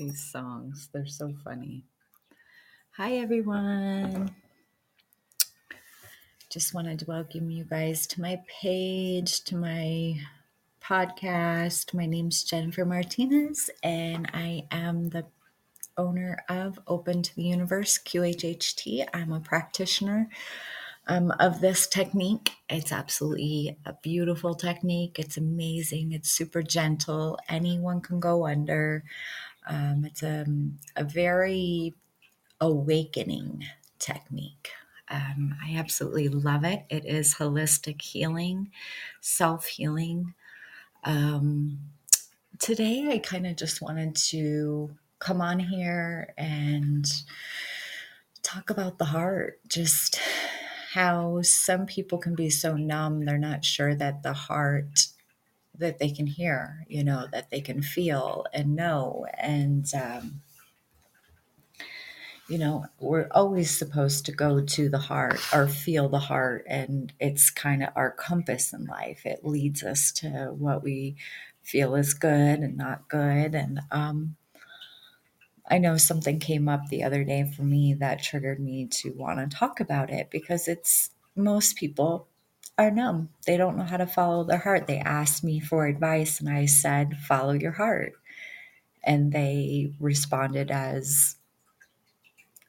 these songs. They're so funny. Hi, everyone. Just wanted to welcome you guys to my page, to my podcast. My name's Jennifer Martinez, and I am the owner of Open to the Universe QHHT. I'm a practitioner um, of this technique. It's absolutely a beautiful technique. It's amazing. It's super gentle. Anyone can go under. Um, it's a, a very awakening technique. Um, I absolutely love it. It is holistic healing, self healing. Um, today, I kind of just wanted to come on here and talk about the heart, just how some people can be so numb, they're not sure that the heart that they can hear, you know, that they can feel and know. And, um, you know, we're always supposed to go to the heart or feel the heart, and it's kind of our compass in life. It leads us to what we feel is good and not good. And um, I know something came up the other day for me that triggered me to want to talk about it because it's most people are numb. They don't know how to follow their heart. They asked me for advice, and I said, Follow your heart. And they responded as,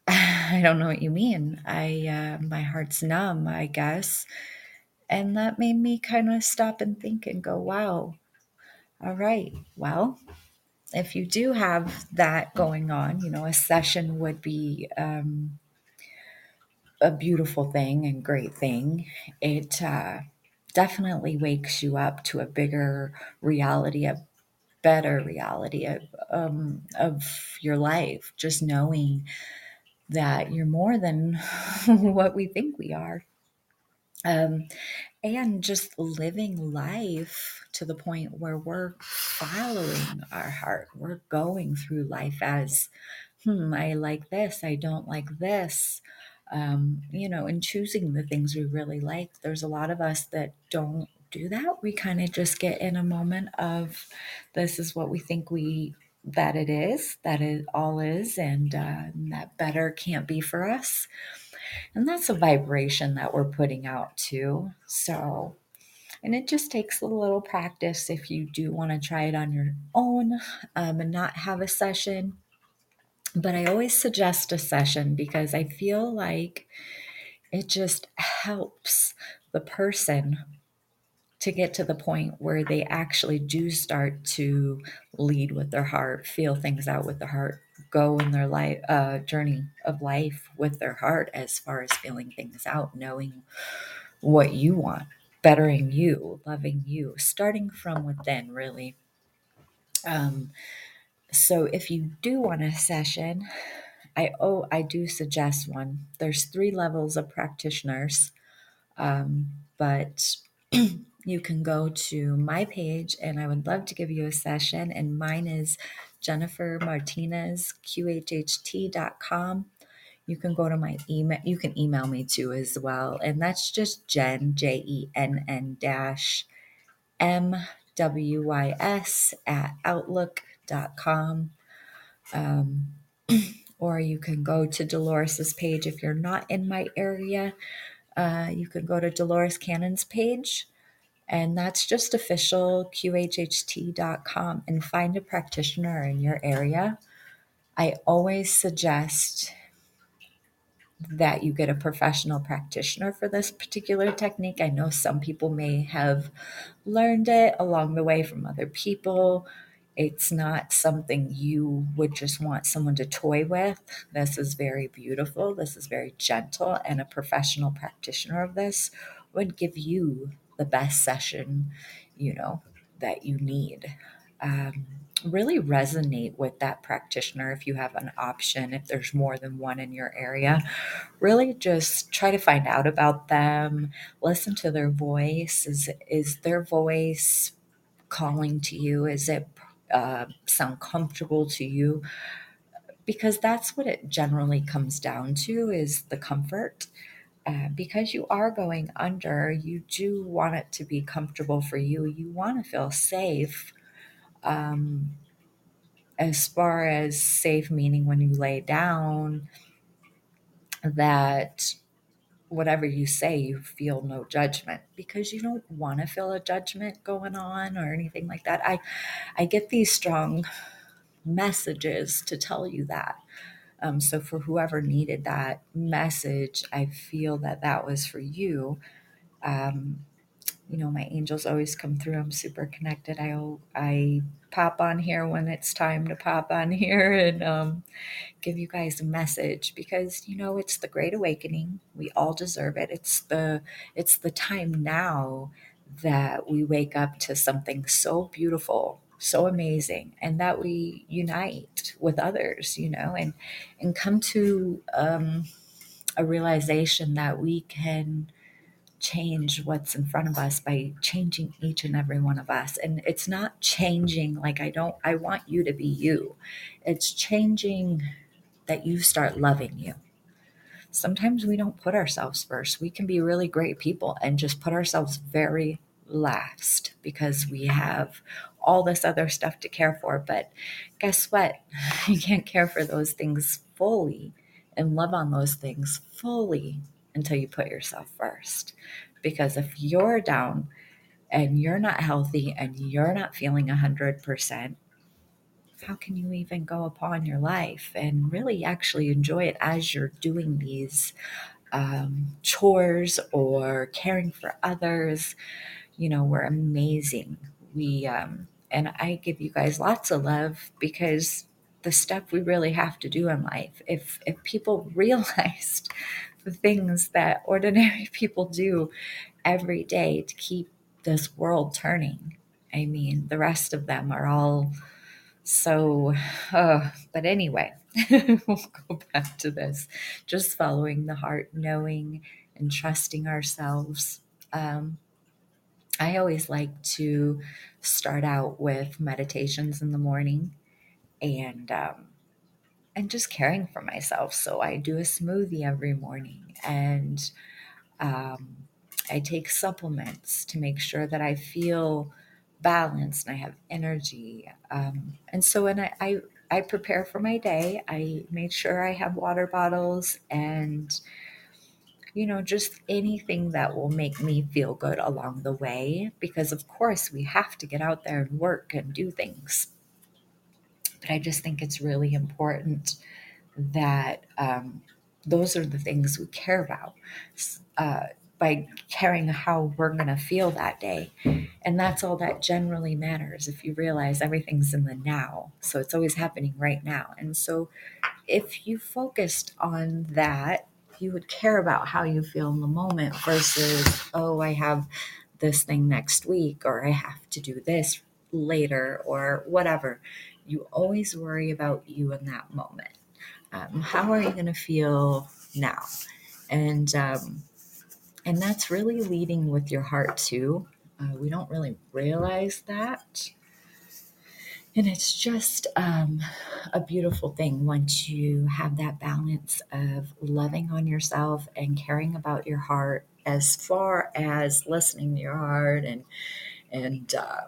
I don't know what you mean. I uh, my heart's numb, I guess. And that made me kind of stop and think and go, wow. All right. Well, if you do have that going on, you know, a session would be um, a beautiful thing and great thing. It uh, definitely wakes you up to a bigger reality, a better reality of, um, of your life. Just knowing that you're more than what we think we are. Um, and just living life to the point where we're following our heart. We're going through life as, hmm, I like this, I don't like this. Um, you know, in choosing the things we really like. There's a lot of us that don't do that. We kind of just get in a moment of this is what we think we that it is, that it all is, and uh, that better can't be for us. And that's a vibration that we're putting out too. So, and it just takes a little practice if you do want to try it on your own um, and not have a session. But I always suggest a session because I feel like it just helps the person to get to the point where they actually do start to lead with their heart, feel things out with their heart, go in their life uh, journey of life with their heart as far as feeling things out, knowing what you want, bettering you, loving you, starting from within, really. Um, so if you do want a session, I oh I do suggest one. There's three levels of practitioners, um, but you can go to my page and I would love to give you a session. And mine is Jennifer Martinez, QHHT.com. You can go to my email. You can email me too as well. And that's just Jen, J E N N dash M W Y S at outlook.com. Um, or you can go to Dolores's page if you're not in my area. Uh, you can go to Dolores Cannon's page and that's just official QHHT.com and find a practitioner in your area. I always suggest that you get a professional practitioner for this particular technique. I know some people may have learned it along the way from other people. It's not something you would just want someone to toy with. This is very beautiful. This is very gentle, and a professional practitioner of this would give you the best session, you know, that you need. Um, really resonate with that practitioner if you have an option, if there's more than one in your area. Really just try to find out about them, listen to their voice. Is, is their voice calling to you? Is it uh, sound comfortable to you? Because that's what it generally comes down to is the comfort uh, because you are going under, you do want it to be comfortable for you. You want to feel safe. Um, as far as safe, meaning when you lay down, that whatever you say, you feel no judgment because you don't want to feel a judgment going on or anything like that. I, I get these strong messages to tell you that. Um, so for whoever needed that message, I feel that that was for you. Um, you know, my angels always come through. I'm super connected. I I pop on here when it's time to pop on here and um, give you guys a message because you know it's the great awakening. We all deserve it. It's the it's the time now that we wake up to something so beautiful so amazing and that we unite with others you know and and come to um, a realization that we can change what's in front of us by changing each and every one of us and it's not changing like i don't i want you to be you it's changing that you start loving you sometimes we don't put ourselves first we can be really great people and just put ourselves very last because we have all this other stuff to care for. But guess what? You can't care for those things fully and love on those things fully until you put yourself first. Because if you're down and you're not healthy and you're not feeling 100%, how can you even go upon your life and really actually enjoy it as you're doing these um, chores or caring for others? You know, we're amazing. We, um, and I give you guys lots of love because the stuff we really have to do in life. If if people realized the things that ordinary people do every day to keep this world turning, I mean, the rest of them are all so. Uh, but anyway, we'll go back to this. Just following the heart, knowing and trusting ourselves. Um, I always like to start out with meditations in the morning and um, and just caring for myself. So I do a smoothie every morning and um, I take supplements to make sure that I feel balanced and I have energy. Um, and so when I, I I prepare for my day, I make sure I have water bottles and you know, just anything that will make me feel good along the way. Because, of course, we have to get out there and work and do things. But I just think it's really important that um, those are the things we care about uh, by caring how we're going to feel that day. And that's all that generally matters if you realize everything's in the now. So it's always happening right now. And so if you focused on that you would care about how you feel in the moment versus, oh, I have this thing next week or I have to do this later or whatever. You always worry about you in that moment. Um, how are you going to feel now? And um, and that's really leading with your heart too. Uh, we don't really realize that and it's just um, a beautiful thing once you have that balance of loving on yourself and caring about your heart as far as listening to your heart and and uh,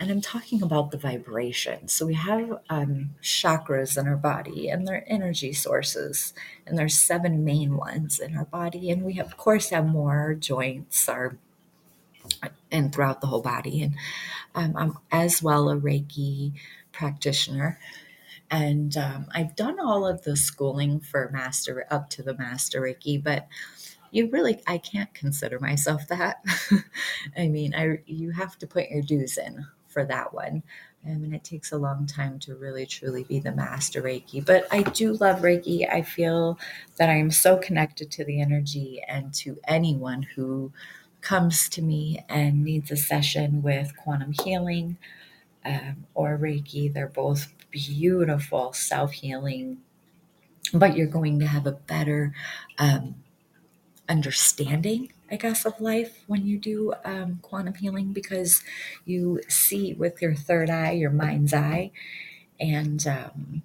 and I'm talking about the vibration. So we have um, chakras in our body, and they're energy sources, and there's seven main ones in our body, and we have, of course have more joints, our and throughout the whole body. And um, I'm as well a Reiki practitioner. And um, I've done all of the schooling for master up to the master Reiki, but you really I can't consider myself that. I mean, I you have to put your dues in for that one. Mean, it takes a long time to really truly be the master Reiki, but I do love Reiki. I feel that I am so connected to the energy and to anyone who comes to me and needs a session with quantum healing um, or Reiki, they're both beautiful self healing, but you're going to have a better um, understanding, I guess, of life when you do um, quantum healing because you see with your third eye, your mind's eye, and um,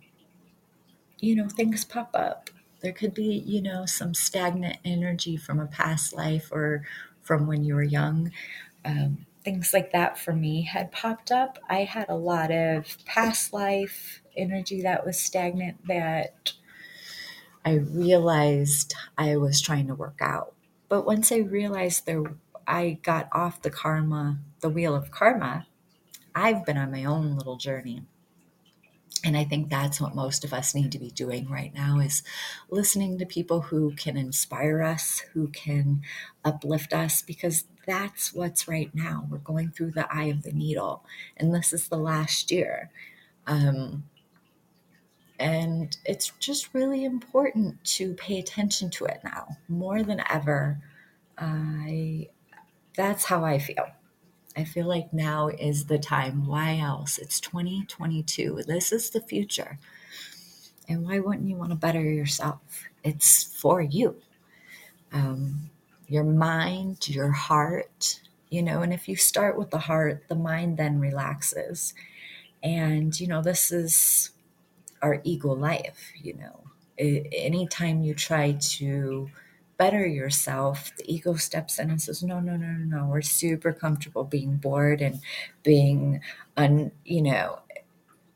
you know, things pop up. There could be, you know, some stagnant energy from a past life or from when you were young. Um, things like that for me had popped up. I had a lot of past life energy that was stagnant that I realized I was trying to work out. But once I realized there I got off the karma, the wheel of karma, I've been on my own little journey. And I think that's what most of us need to be doing right now is listening to people who can inspire us, who can uplift us, because that's what's right now. We're going through the eye of the needle, and this is the last year. Um, and it's just really important to pay attention to it now more than ever. I that's how I feel. I feel like now is the time. Why else? It's 2022. This is the future. And why wouldn't you want to better yourself? It's for you. Um, your mind, your heart, you know, and if you start with the heart, the mind then relaxes. And, you know, this is our ego life, you know. Anytime you try to better yourself, the ego steps in and says, no, no, no, no, no. We're super comfortable being bored and being, un, you know,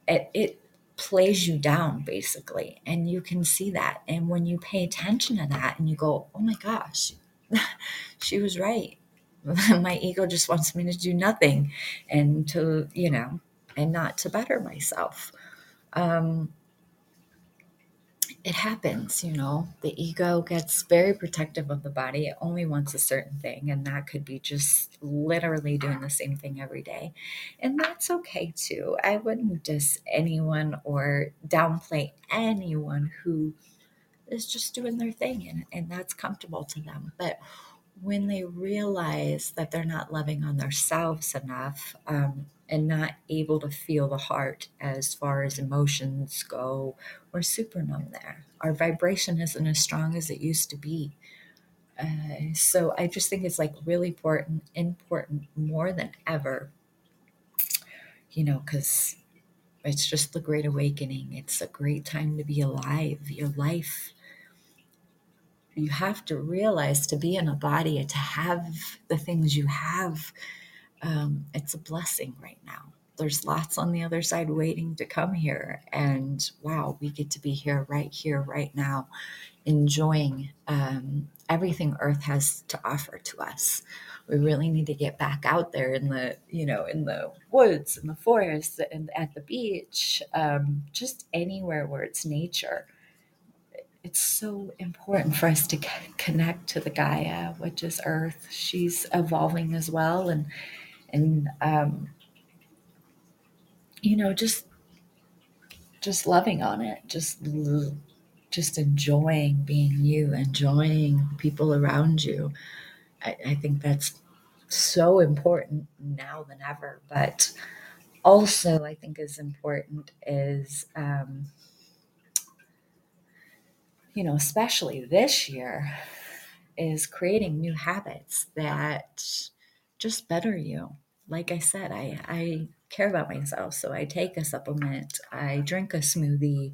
it, it plays you down basically. And you can see that. And when you pay attention to that and you go, oh my gosh, she was right. my ego just wants me to do nothing and to, you know, and not to better myself. Um, it happens, you know. The ego gets very protective of the body. It only wants a certain thing, and that could be just literally doing the same thing every day. And that's okay too. I wouldn't diss anyone or downplay anyone who is just doing their thing and, and that's comfortable to them. But when they realize that they're not loving on themselves enough um, and not able to feel the heart as far as emotions go, we're super numb there. Our vibration isn't as strong as it used to be. Uh, so I just think it's like really important, important more than ever, you know, because it's just the great awakening. It's a great time to be alive. Your life you have to realize to be in a body to have the things you have um, it's a blessing right now. There's lots on the other side waiting to come here and wow we get to be here right here right now enjoying um, everything earth has to offer to us. We really need to get back out there in the you know in the woods in the forest and at the beach um, just anywhere where it's nature. It's so important for us to connect to the Gaia, which is Earth. She's evolving as well, and and um, you know, just just loving on it, just just enjoying being you, enjoying people around you. I, I think that's so important now than ever. But also, I think is important is um, you know, especially this year, is creating new habits that just better you. Like I said, I, I care about myself. So I take a supplement, I drink a smoothie.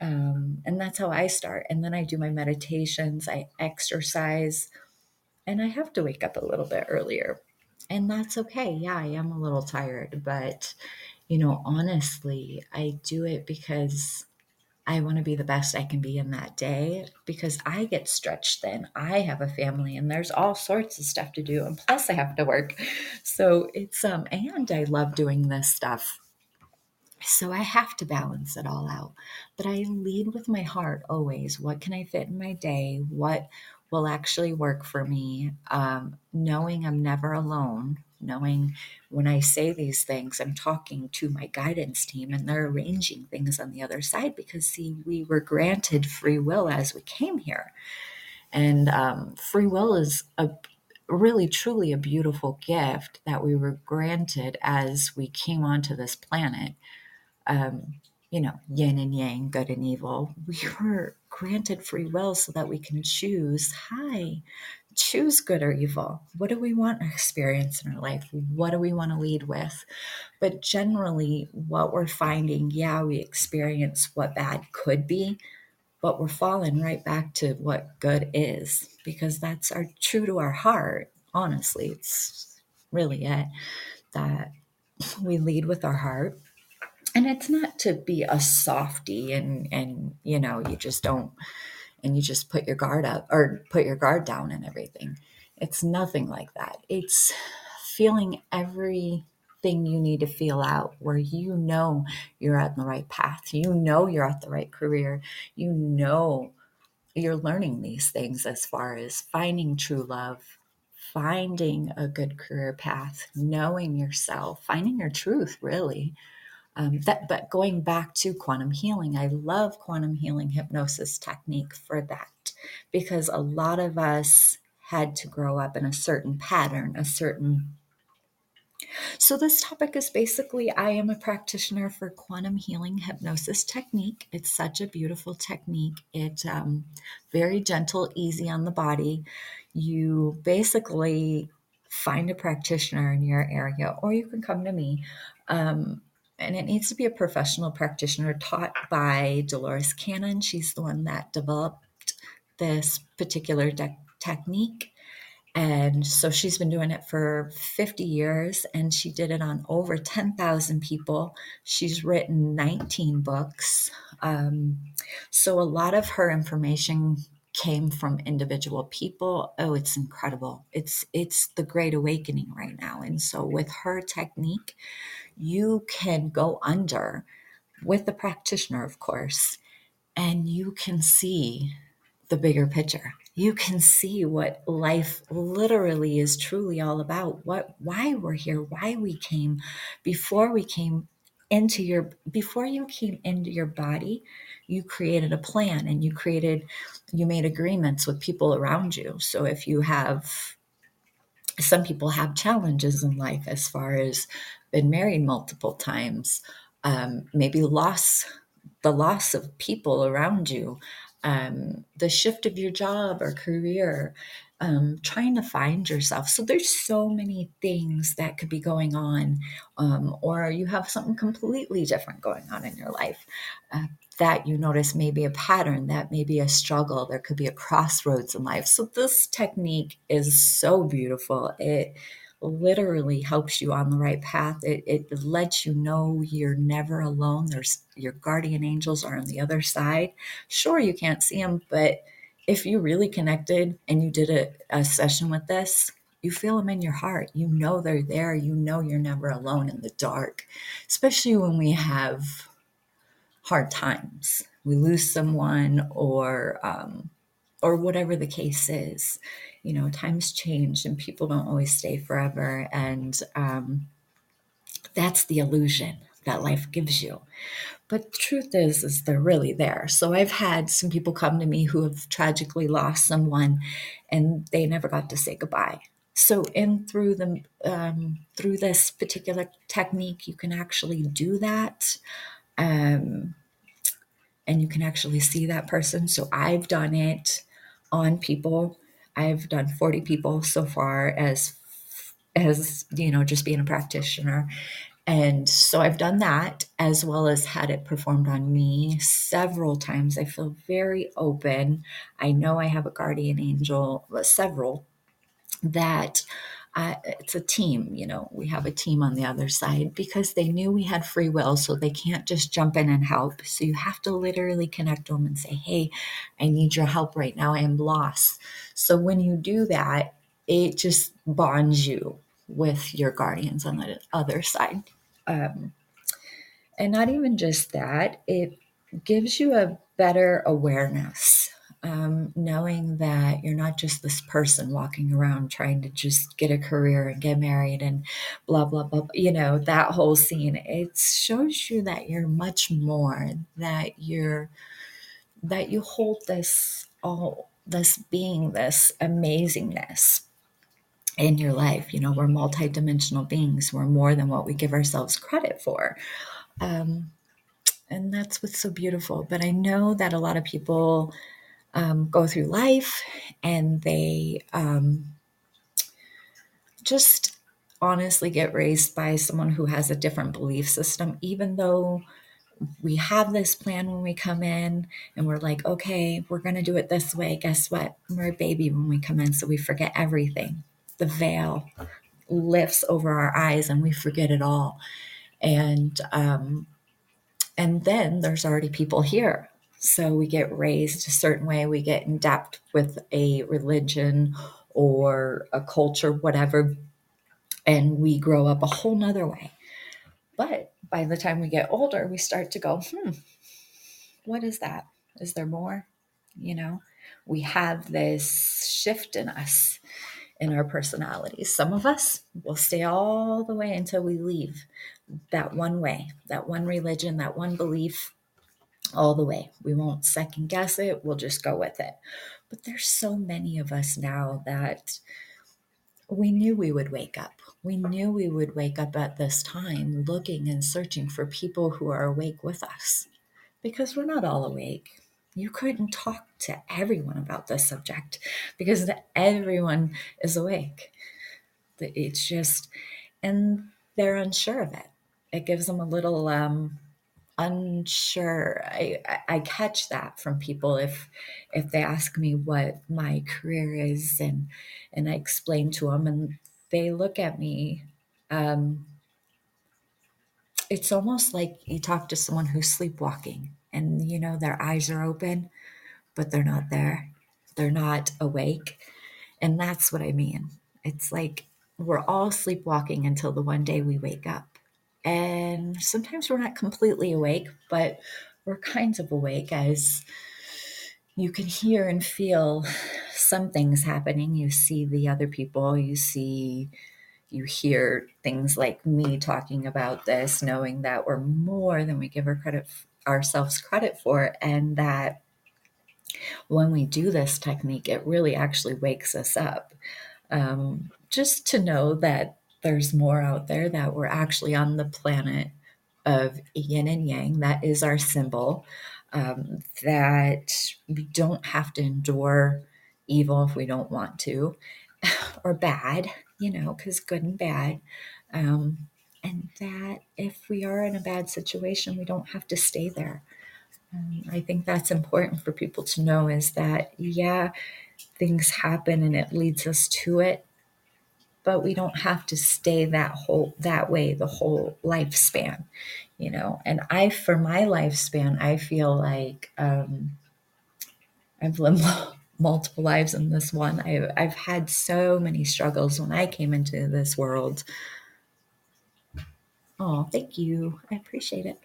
Um, and that's how I start. And then I do my meditations, I exercise, and I have to wake up a little bit earlier. And that's okay. Yeah, I am a little tired, but you know, honestly, I do it because I want to be the best I can be in that day because I get stretched thin. I have a family and there's all sorts of stuff to do and plus I have to work. So it's um and I love doing this stuff. So I have to balance it all out. But I lead with my heart always. What can I fit in my day? What will actually work for me? Um, knowing I'm never alone knowing when I say these things, I'm talking to my guidance team and they're arranging things on the other side because, see, we were granted free will as we came here. And um, free will is a really, truly a beautiful gift that we were granted as we came onto this planet. Um, you know, yin and yang, good and evil. We were granted free will so that we can choose. Hi, choose good or evil. What do we want to experience in our life? What do we want to lead with? But generally, what we're finding, yeah, we experience what bad could be, but we're falling right back to what good is because that's our true to our heart. Honestly, it's really it. That we lead with our heart. And it's not to be a softy and and you know, you just don't and you just put your guard up or put your guard down and everything. It's nothing like that. It's feeling everything you need to feel out where you know you're on the right path. You know you're at the right career. You know you're learning these things as far as finding true love, finding a good career path, knowing yourself, finding your truth, really. Um, that, but going back to quantum healing, I love quantum healing hypnosis technique for that because a lot of us had to grow up in a certain pattern, a certain so, this topic is basically I am a practitioner for quantum healing hypnosis technique. It's such a beautiful technique. It's um, very gentle, easy on the body. You basically find a practitioner in your area, or you can come to me. Um, and it needs to be a professional practitioner taught by Dolores Cannon. She's the one that developed this particular de- technique. And so she's been doing it for 50 years and she did it on over 10,000 people. She's written 19 books. Um, so a lot of her information came from individual people. Oh, it's incredible. It's it's the great awakening right now. And so with her technique, you can go under with the practitioner, of course, and you can see the bigger picture. You can see what life literally is truly all about what why we're here why we came before we came into your before you came into your body you created a plan and you created you made agreements with people around you. So if you have some people have challenges in life as far as been married multiple times um, maybe loss the loss of people around you um, the shift of your job or career, um, trying to find yourself. So there's so many things that could be going on, um, or you have something completely different going on in your life. Uh, that you notice maybe a pattern, that may be a struggle, there could be a crossroads in life. So, this technique is so beautiful. It literally helps you on the right path. It, it lets you know you're never alone. There's your guardian angels are on the other side. Sure, you can't see them, but if you really connected and you did a, a session with this, you feel them in your heart. You know they're there. You know you're never alone in the dark, especially when we have hard times. We lose someone or um, or whatever the case is. You know times change and people don't always stay forever and um, that's the illusion that life gives you. But the truth is is they're really there. So i've had some people come to me who have tragically lost someone and they never got to say goodbye. So in through the um, through this particular technique you can actually do that um, and you can actually see that person. So i've done it on people I've done 40 people so far as as you know just being a practitioner and so I've done that as well as had it performed on me several times. I feel very open. I know I have a guardian angel, several that uh, it's a team, you know, we have a team on the other side because they knew we had free will, so they can't just jump in and help. So you have to literally connect to them and say, Hey, I need your help right now. I am lost. So when you do that, it just bonds you with your guardians on the other side. Um, and not even just that, it gives you a better awareness um, knowing that you're not just this person walking around trying to just get a career and get married and blah blah blah you know that whole scene it shows you that you're much more that you're that you hold this all this being this amazingness in your life. You know we're multidimensional beings. We're more than what we give ourselves credit for. Um, and that's what's so beautiful. But i know that a lot of people um, go through life and they um, just honestly get raised by someone who has a different belief system, even though we have this plan when we come in and we're like, okay, we're going to do it this way. Guess what? We're a baby when we come in, so we forget everything. The veil, lifts over our eyes and we forget it all. And um, and then there's already people here. So we get raised a certain way, we get in depth with a religion or a culture, whatever, and we grow up a whole nother way. But by the time we get older, we start to go, hmm, what is that? Is there more? You know, we have this shift in us, in our personalities. Some of us will stay all the way until we leave that one way, that one religion, that one belief, all the way. We won't second guess it, we'll just go with it. But there's so many of us now that we knew we would wake up. We knew we would wake up at this time looking and searching for people who are awake with us because we're not all awake. You couldn't talk to everyone about this subject because everyone is awake. It's just, and they're unsure of it. It gives them a little um, unsure. I, I catch that from people if if they ask me what my career is and and I explain to them and they look at me. Um, it's almost like you talk to someone who's sleepwalking and you know their eyes are open but they're not there they're not awake and that's what i mean it's like we're all sleepwalking until the one day we wake up and sometimes we're not completely awake, but we're kinds of awake as you can hear and feel some things happening. You see the other people, you see, you hear things like me talking about this, knowing that we're more than we give our credit ourselves credit for, and that when we do this technique, it really actually wakes us up. Um, just to know that there's more out there, that we're actually on the planet of yin and yang. That is our symbol. Um, that we don't have to endure evil if we don't want to, or bad, you know, because good and bad. Um, and that if we are in a bad situation, we don't have to stay there. Um, I think that's important for people to know is that, yeah, things happen and it leads us to it, but we don't have to stay that whole that way the whole lifespan you know? And i for my lifespan i feel like um i've lived multiple lives in this one. I've, I've had so many struggles when i came into this world. Oh thank you. I appreciate it.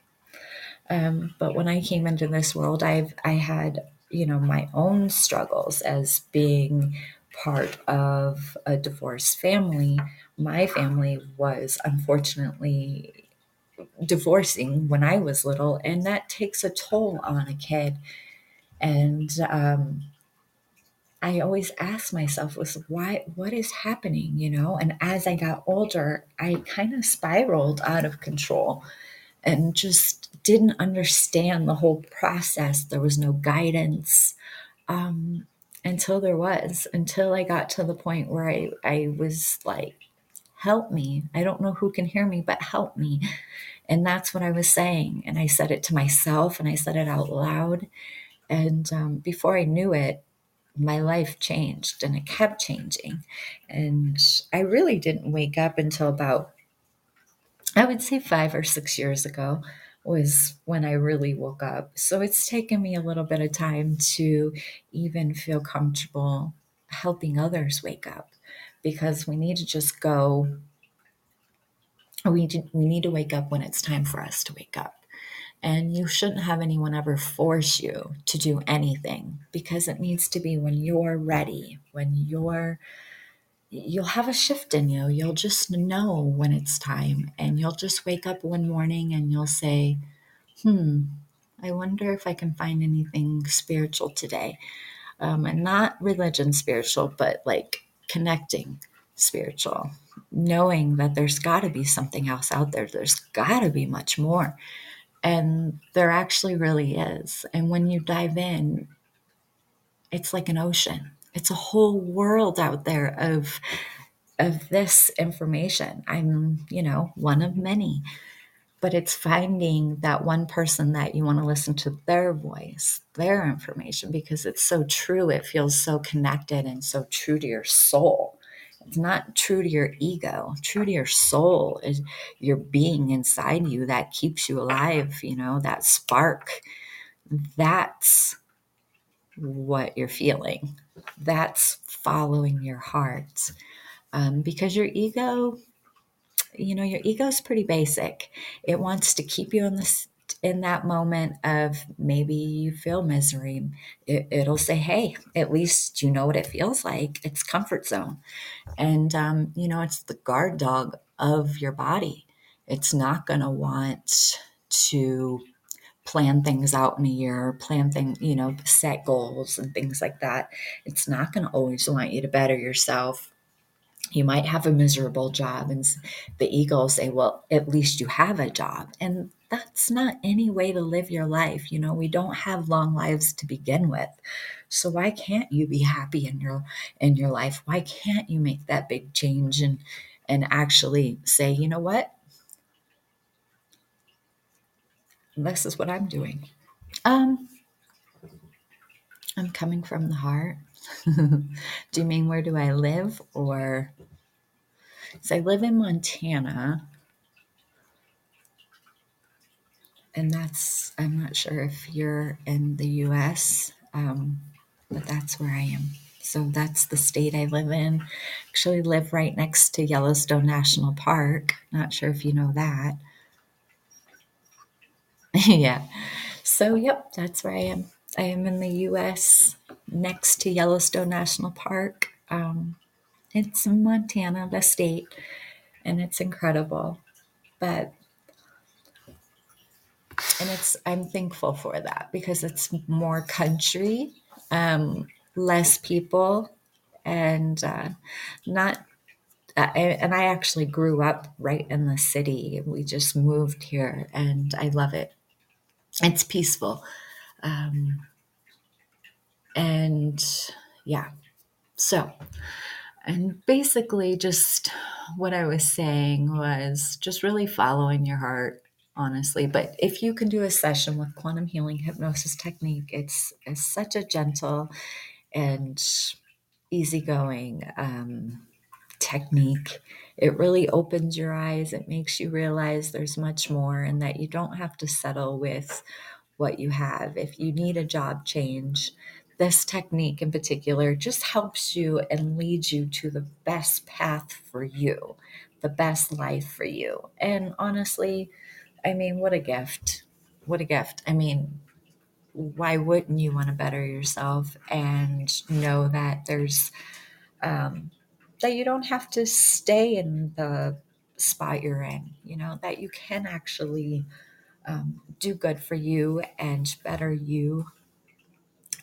Um, but when i came into this world i've i had you know my own struggles as being part of a divorced family. My family was unfortunately divorcing when I was little, and that takes a toll on a kid. And um, I always ask myself, was why, what is happening, you know? And as I got older, I kind of spiraled out of control and just didn't understand the whole process. There was no guidance. Um, until there was, until I got to the point where I, I was like, help me. I don't know who can hear me, but help me. And that's what I was saying. And I said it to myself and I said it out loud. And um, before I knew it, my life changed and it kept changing. And I really didn't wake up until about, I would say, five or six years ago was when I really woke up. So it's taken me a little bit of time to even feel comfortable helping others wake up because we need to just go we we need to wake up when it's time for us to wake up. And you shouldn't have anyone ever force you to do anything because it needs to be when you're ready, when you're you'll have a shift in you. You'll just know when it's time. And you'll just wake up one morning and you'll say, hmm, I wonder if I can find anything spiritual today. Um, and not religion spiritual, but like connecting spiritual, knowing that there's got to be something else out there. There's got to be much more. And there actually really is. And when you dive in, it's like an ocean it's a whole world out there of of this information. I'm, you know, one of many. But it's finding that one person that you want to listen to their voice, their information, because it's so true. It feels so connected and so true to your soul. it's not true to your ego true to your soul is your being inside you that keeps you alive you know that spark that's what you're feeling that's following your heart. Um, because your ego you know your ego is pretty basic. It wants to keep you in this in that moment of maybe you feel misery. It, it'll say hey at least you know what it feels like. It's comfort zone. And um, you know it's the guard dog of your body. It's not going to want to plan things out in a year plan things you know set goals and things like that. It's not going to always want you to better yourself. You might have a miserable job and the ego will say well at least you have a job. And that's not any way to live your life you know? We don't have long lives to begin with. So why can't you be happy in your in your life? Why can't you make that big change and and actually say you know what this is what i'm doing um i'm coming from the heart do you mean where do i live or so I live in Montana, and that's, I'm not sure if you're in the US, um, but that's where I am. So that's the state I live in. Actually, live right next to Yellowstone National Park. Not sure if you know that. yeah. So, yep, that's where I am. I am in the US next to Yellowstone National Park. Um, it's Montana, the state, and it's incredible. But and it's I'm thankful for that because it's more country, um, less people, and uh, not. Uh, and I actually grew up right in the city. We just moved here, and I love it. It's peaceful, um, and yeah. So, and basically, just what I was saying was just really following your heart honestly. But if you can do a session with quantum healing hypnosis technique, it's, it's such a gentle and easygoing um, technique. It really opens your eyes. It makes you realize there's much more and that you don't have to settle with what you have. If you need a job change, this technique in particular just helps you and leads you to the best path for you, the best life for you. And honestly, I mean, what a gift. What a gift. I mean, why wouldn't you want to better yourself and know that there's, um, that you don't have to stay in the spot you're in, you know, that you can actually um, do good for you and better you.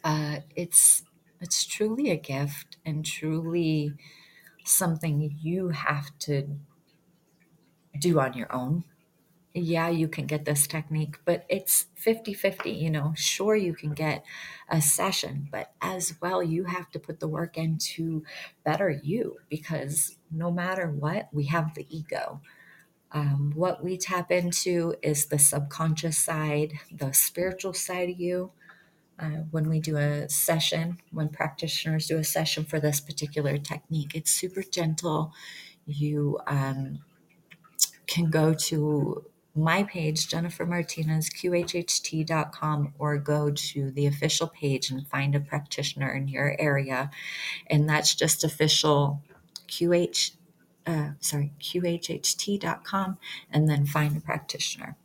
Uh, it's, it's truly a gift and truly something you have to do on your own yeah, you can get this technique, but it's 50 50. You know, sure, you can get a session, but as well, you have to put the work in to better you because no matter what, we have the ego. Um, what we tap into is the subconscious side, the spiritual side of you. Uh, when we do a session, when practitioners do a session for this particular technique, it's super gentle. You um, can go to my page, Jennifer Martinez, QHHT.com, or go to the official page and find a practitioner in your area. And that's just official QH, uh, sorry, QHHT.com, and then find a practitioner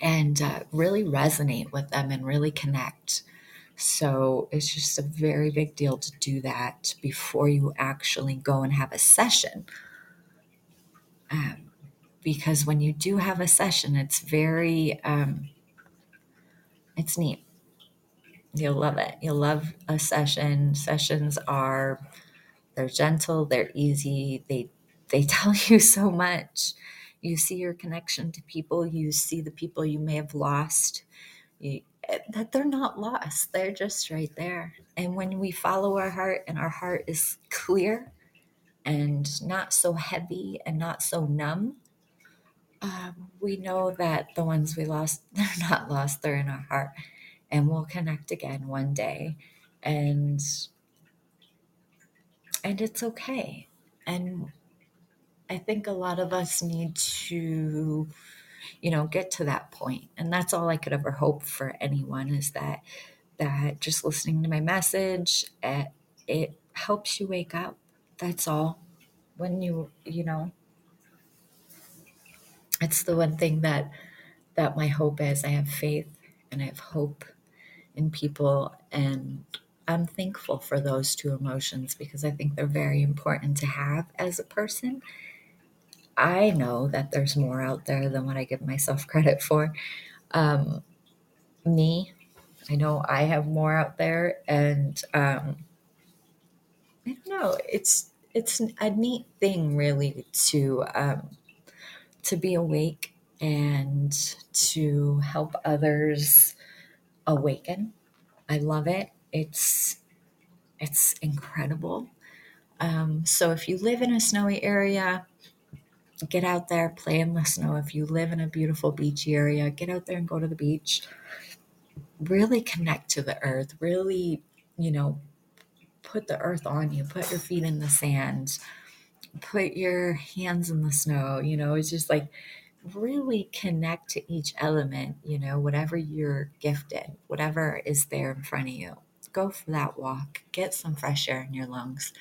and uh, really resonate with them and really connect. So it's just a very big deal to do that before you actually go and have a session. Um, because when you do have a session, it's very, um, it's neat. You'll love it. You'll love a session. Sessions are, they're gentle, they're easy, they, they tell you so much. You see your connection to people, you see the people you may have lost, you, eh, that they're not lost, they're just right there. And when we follow our heart and our heart is clear and not so heavy and not so numb, um, we know that the ones we lost, they're not lost, they're in our heart. And we'll connect again one day. And and it's okay. And I think a lot of us need to, you know, get to that point. And that's all I could ever hope for anyone is that that just listening to my message, it, eh, it helps you wake up. That's all. When you, you know, it's the one thing that that my hope is. I have faith and I have hope in people and I'm thankful for those two emotions because I think they're very important to have as a person. I know that there's more out there than what I give myself credit for. Um, me, I know I have more out there, and um, I don't know. It's it's a neat thing, really, to um, to be awake and to help others awaken. I love it. It's it's incredible. Um, so if you live in a snowy area, get out there, play in the snow. If you live in a beautiful beachy area, get out there and go to the beach. Really connect to the earth. Really, you know, put the earth on you. Put your feet in the sand. Put your hands in the snow. You know, it's just like really connect to each element, you know, whatever you're gifted, whatever is there in front of you. Go for that walk, get some fresh air in your lungs.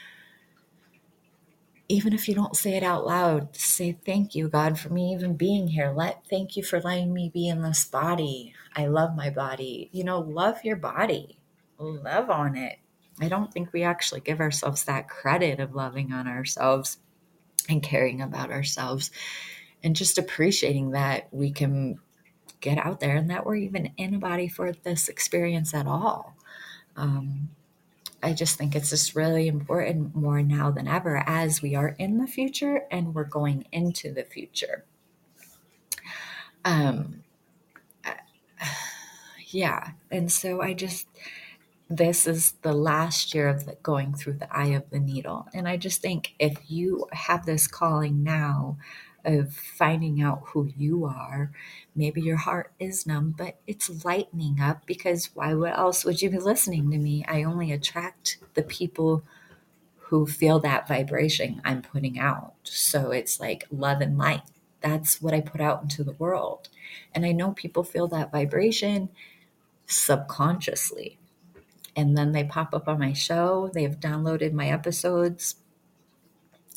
Even if you don't say it out loud, say thank you, God, for me even being here. Let thank you for letting me be in this body. I love my body. You know, love your body. Love on it. I don't think we actually give ourselves that credit of loving on ourselves and caring about ourselves and just appreciating that we can get out there and that we're even in a body for this experience at all. Um, I just think it's just really important more now than ever as we are in the future and we're going into the future. Um, yeah, and so I just this is the last year of the, going through the eye of the needle, and I just think if you have this calling now of finding out who you are. Maybe your heart is numb, but it's lightening up because why else would you be listening to me? I only attract the people who feel that vibration I'm putting out. So it's like love and light. That's what I put out into the world. And I know people feel that vibration subconsciously. And then they pop up on my show, they've downloaded my episodes.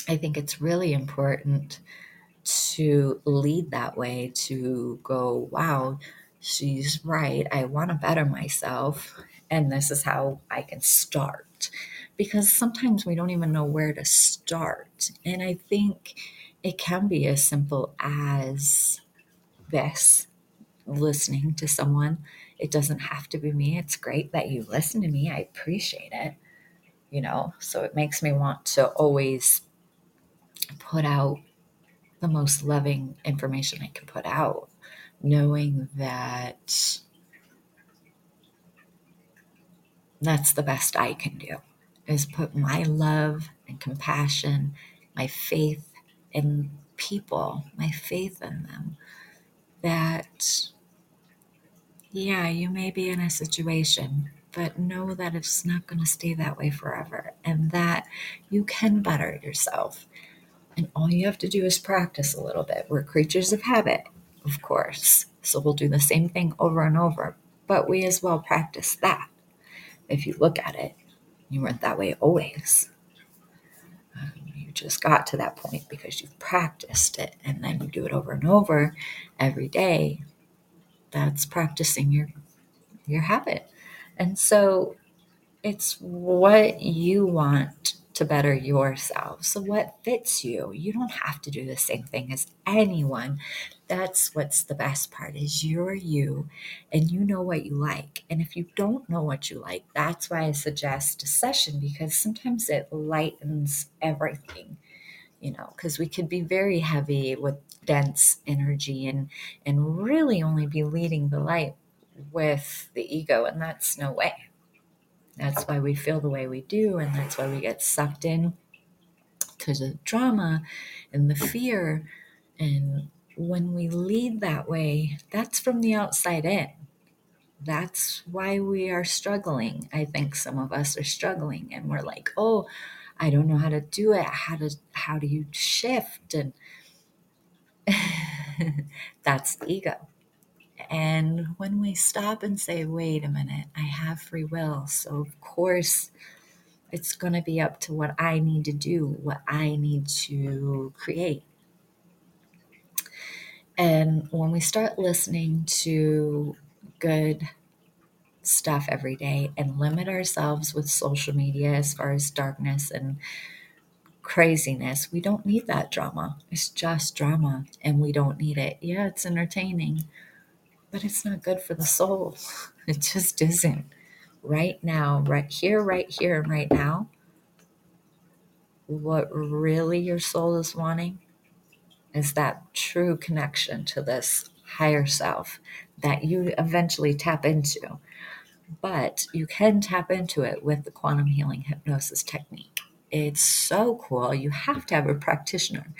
I think it's really important to lead that way, to go, wow, she's right. I want to better myself. And this is how I can start. Because sometimes we don't even know where to start. And I think it can be as simple as this listening to someone. It doesn't have to be me. It's great that you listen to me. I appreciate it. You know, so it makes me want to always put out the most loving information I can put out, knowing that that's the best I can do is put my love and compassion, my faith in people, my faith in them. That, yeah, you may be in a situation, but know that it's not going to stay that way forever and that you can better yourself and all you have to do is practice a little bit. We're creatures of habit, of course. So we'll do the same thing over and over. But we as well practice that. If you look at it, you weren't that way always. Um, you just got to that point because you've practiced it and then you do it over and over every day. That's practicing your your habit. And so it's what you want to better yourself. So, what fits you? You don't have to do the same thing as anyone. That's what's the best part is you're you and you know what you like. And if you don't know what you like, that's why I suggest a session because sometimes it lightens everything. You know, because we could be very heavy with dense energy and and really only be leading the light with the ego, and that's no way. That's why we feel the way we do, and that's why we get sucked in to the drama and the fear. And when we lead that way, that's from the outside in. That's why we are struggling. I think some of us are struggling, and we're like, oh, I don't know how to do it. How to how do you shift? And that's ego. And when we stop and say, wait a minute, I have free will. So, of course, it's going to be up to what I need to do, what I need to create. And when we start listening to good stuff every day and limit ourselves with social media as far as darkness and craziness, we don't need that drama. It's just drama and we don't need it. Yeah, it's entertaining, but it's not good for the soul. It just isn't. Right now, right here, right here, and right now, what really your soul is wanting is that true connection to this higher self that you eventually tap into. But you can tap into it with the quantum healing hypnosis technique. It's so cool. You have to have a practitioner.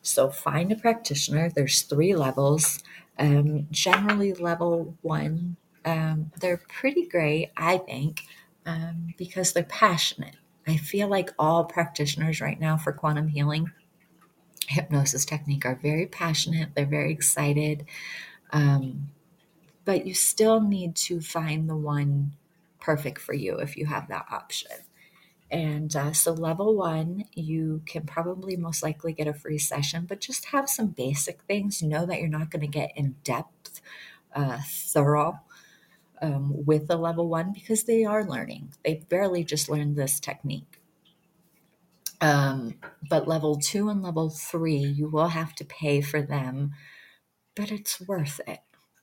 So find a practitioner. There's three levels. Um, generally, level one, um, they're pretty great, I think, um, because they're passionate. I feel like all practitioners right now for quantum healing hypnosis technique are very passionate, they're very excited. Um, but you still need to find the one perfect for you if you have that option. And uh, so, level one, you can probably most likely get a free session, but just have some basic things. Know that you're not going to get in depth, uh, thorough um, with a level one because they are learning. They barely just learned this technique. Um, but level two and level three, you will have to pay for them, but it's worth it,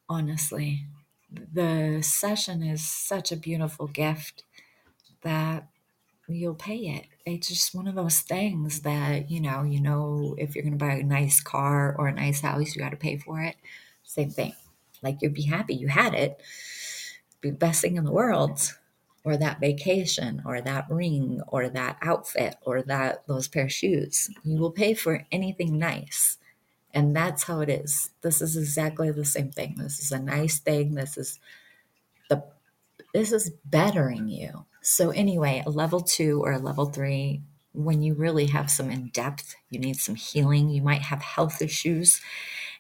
honestly. The session is such a beautiful gift that you'll pay it. It's just one of those things that, you know, you know, if you're going to buy a nice car or a nice house, you got to pay for it. Same thing. Like you'd be happy you had it, be the best thing in the world, or that vacation, or that ring, or that outfit, or that those pair of shoes. You will pay for anything nice. And that's how it is. This is exactly the same thing. This is a nice thing. This is this is bettering you. So anyway, a level 2 or a level 3 when you really have some in depth, you need some healing, you might have health issues.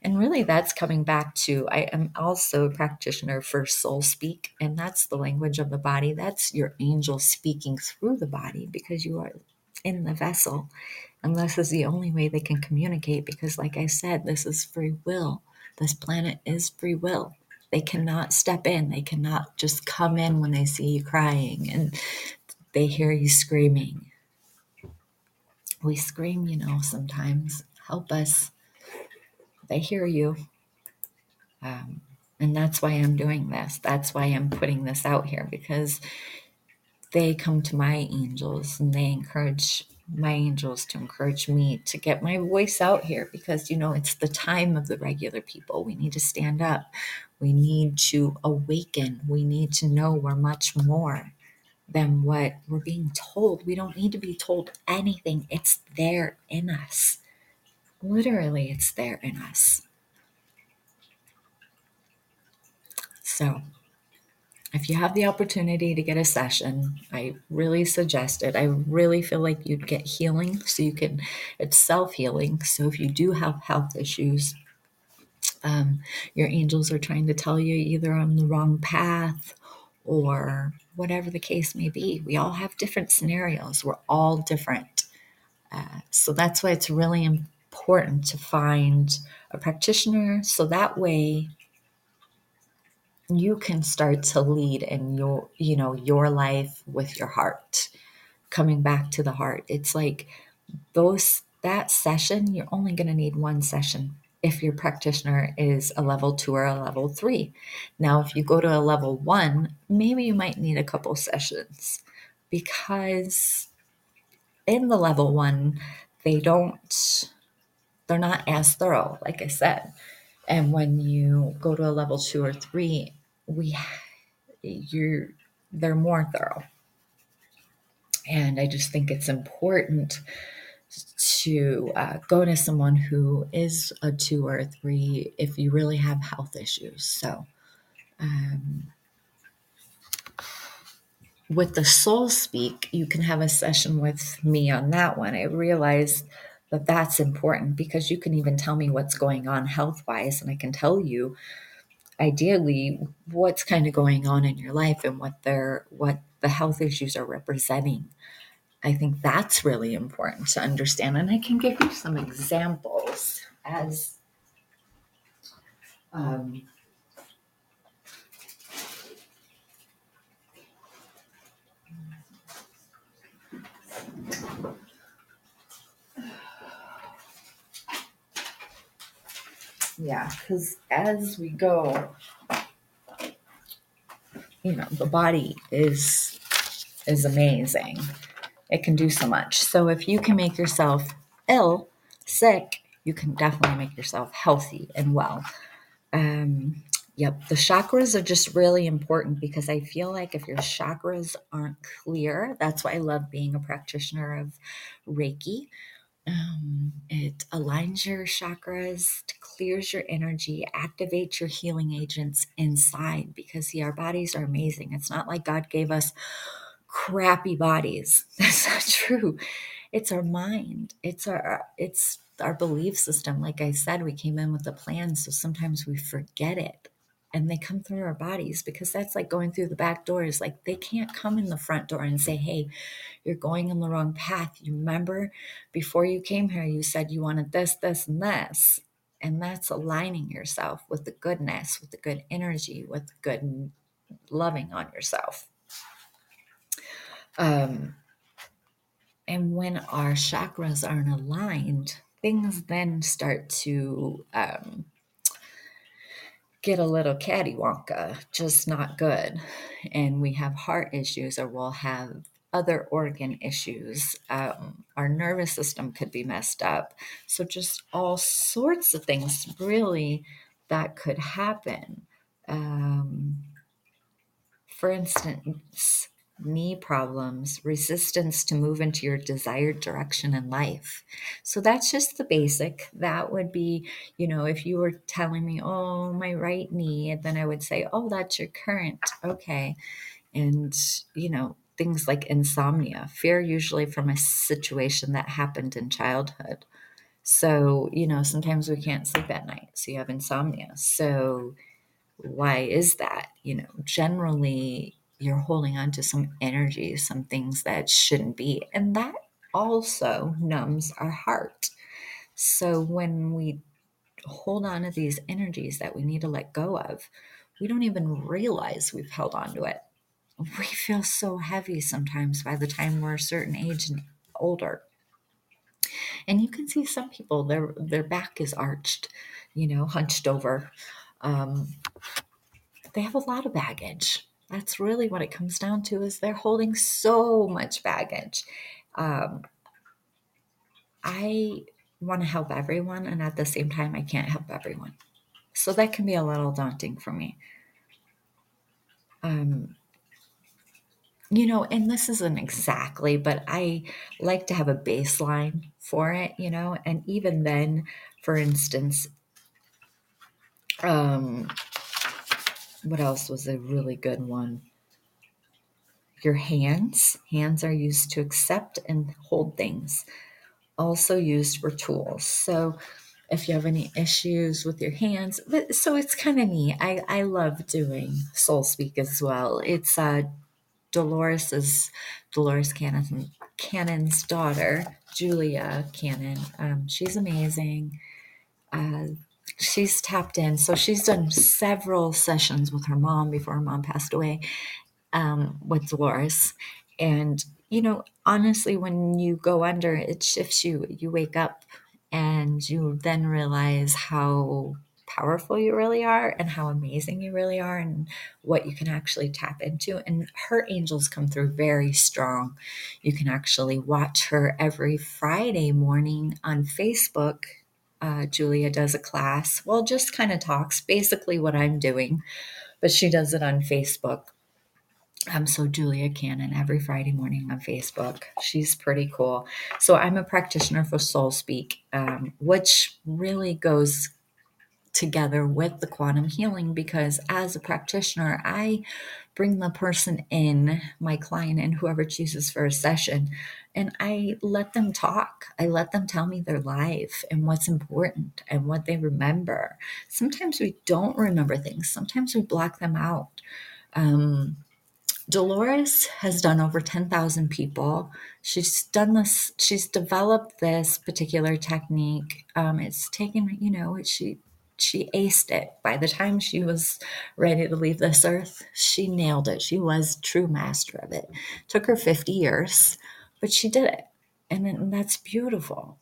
And really, that's coming back to I am also a practitioner for soul speak, and that's the language of the body. That's your angel speaking through the body because you are in the vessel. And this is the only way they can communicate because, like I said, this is free will. This planet is free will. They cannot step in, they cannot just come in when they see you crying and they hear you screaming. We scream, you know, sometimes. Help us. They hear you. Um, and that's why I'm doing this. That's why I'm putting this out here because they come to my angels and they encourage my angels to encourage me to get my voice out here because you know it's the time of the regular people. We need to stand up. We need to awaken. We need to know we're much more than what we're being told. We don't need to be told anything. It's there in us. Literally it's there in us. So if you have the opportunity to get a session, I really suggest it. I really feel like you'd get healing so you can, it's self healing. So if you do have health issues, um, your angels are trying to tell you either on the wrong path or whatever the case may be. We all have different scenarios, we're all different. Uh, so that's why it's really important to find a practitioner so that way you can start to lead in your you know your life with your heart coming back to the heart. It's like those that session you're only going to need one session if your practitioner is a level 2 or a level 3 now if you go to a level 1 maybe you might need a couple sessions because in the level 1 they don't they're not as thorough like i said and when you go to a level two or three we you're they're more thorough and i just think it's important to uh, go to someone who is a two or a three if you really have health issues so um, with the soul speak, you can have a session with me on that one. I realized that that's important because you can even tell me what's going on health wise, and I can tell you ideally what's kind of going on in your life and what they're what the health issues are representing. I think that's really important to understand, and I can give you some examples as um, yeah, because as we go, you know, the body is is amazing. It can do so much. So if you can make yourself ill, sick, you can definitely make yourself healthy and well. Um, yep, the chakras are just really important because I feel like if your chakras aren't clear, that's why I love being a practitioner of Reiki. Um, it aligns your chakras, clears your energy, activates your healing agents inside because see, our bodies are amazing. It's not like God gave us crappy bodies. That's not true. It's our mind. It's our it's our belief system. Like I said, we came in with a plan, so sometimes we forget it. And they come through our bodies because that's like going through the back doors. Like they can't come in the front door and say, Hey, you're going in the wrong path. You remember before you came here, you said you wanted this, this, and this. And that's aligning yourself with the goodness, with the good energy, with good loving on yourself. Um, and when our chakras aren't aligned, things then start to um, get a little cattywonka, just not good. And we have heart issues, or we'll have other organ issues. Um, our nervous system could be messed up. So, just all sorts of things really that could happen. Um, for instance, knee problems, resistance to move into your desired direction in life. So that's just the basic. That would be, you know, if you were telling me, oh, my right knee, then I would say, oh, that's your current. Okay. And, you know, things like insomnia, fear usually from a situation that happened in childhood. So, you know, sometimes we can't sleep at night. So you have insomnia. So, why is that? You know, generally you're holding on to some energy, some things that shouldn't be. And that also numbs our heart. So when we hold on to these energies that we need to let go of, we don't even realize we've held on to it. We feel so heavy sometimes by the time we're a certain age and older. And you can see some people their their back is arched, you know, hunched over. Um, they have a lot of baggage that's really what it comes down to is they're holding so much baggage. Um, i want to help everyone and at the same time i can't help everyone. So that can be a little daunting for me. Um, you know and this isn't exactly but i like to have a baseline for it you know and even then for instance um what else was a really good one? Your hands. Hands are used to accept and hold things, also used for tools. So if you have any issues with your hands, but so it's kind of neat. I, I love doing Soul Speak as well. It's uh Dolores's Dolores Cannon Cannon's daughter, Julia Cannon. Um, she's amazing. Uh, she's tapped in. So she's done several sessions with her mom before her mom passed away um, with Dolores. And, you know, honestly, when you go under, it shifts you. You wake up and you then realize how powerful you really are and how amazing you really are and what you can actually tap into. And her angels come through very strong. You can actually watch her every Friday morning on Facebook uh, Julia does a class. Well, just kind of talks basically what I'm doing, but she does it on Facebook. Um, so Julia Cannon every Friday morning on Facebook. She's pretty cool. So I'm a practitioner for Soul Speak, um, which really goes together with the quantum healing because as a practitioner, I bring the person in, my client and whoever chooses for a session, and I let them talk. I let them tell me their life and what's important and what they remember. Sometimes we don't remember things, sometimes we block them out. Um, Dolores has done over 10,000 people. She's done this, she's developed this particular technique. Um, it's taken, you know, she she aced it. By the time she was ready to leave this earth, she nailed it. She was true master of it. Took her 50 years, but she did it. And, and that's beautiful.